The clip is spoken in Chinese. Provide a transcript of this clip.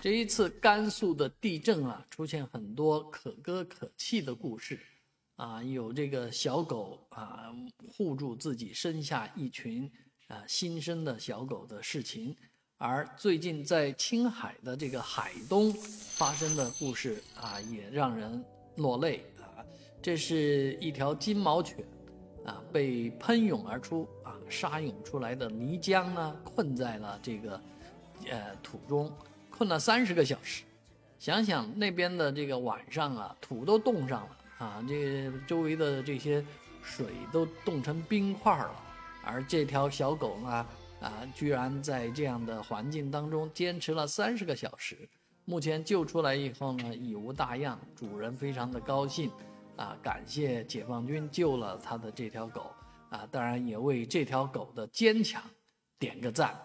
这一次甘肃的地震啊，出现很多可歌可泣的故事，啊，有这个小狗啊护住自己生下一群啊新生的小狗的事情，而最近在青海的这个海东发生的故事啊，也让人落泪啊。这是一条金毛犬啊，被喷涌而出啊沙涌出来的泥浆呢，困在了这个呃土中。困了三十个小时，想想那边的这个晚上啊，土都冻上了啊，这周围的这些水都冻成冰块了。而这条小狗呢，啊，居然在这样的环境当中坚持了三十个小时。目前救出来以后呢，已无大恙，主人非常的高兴，啊，感谢解放军救了他的这条狗，啊，当然也为这条狗的坚强点个赞。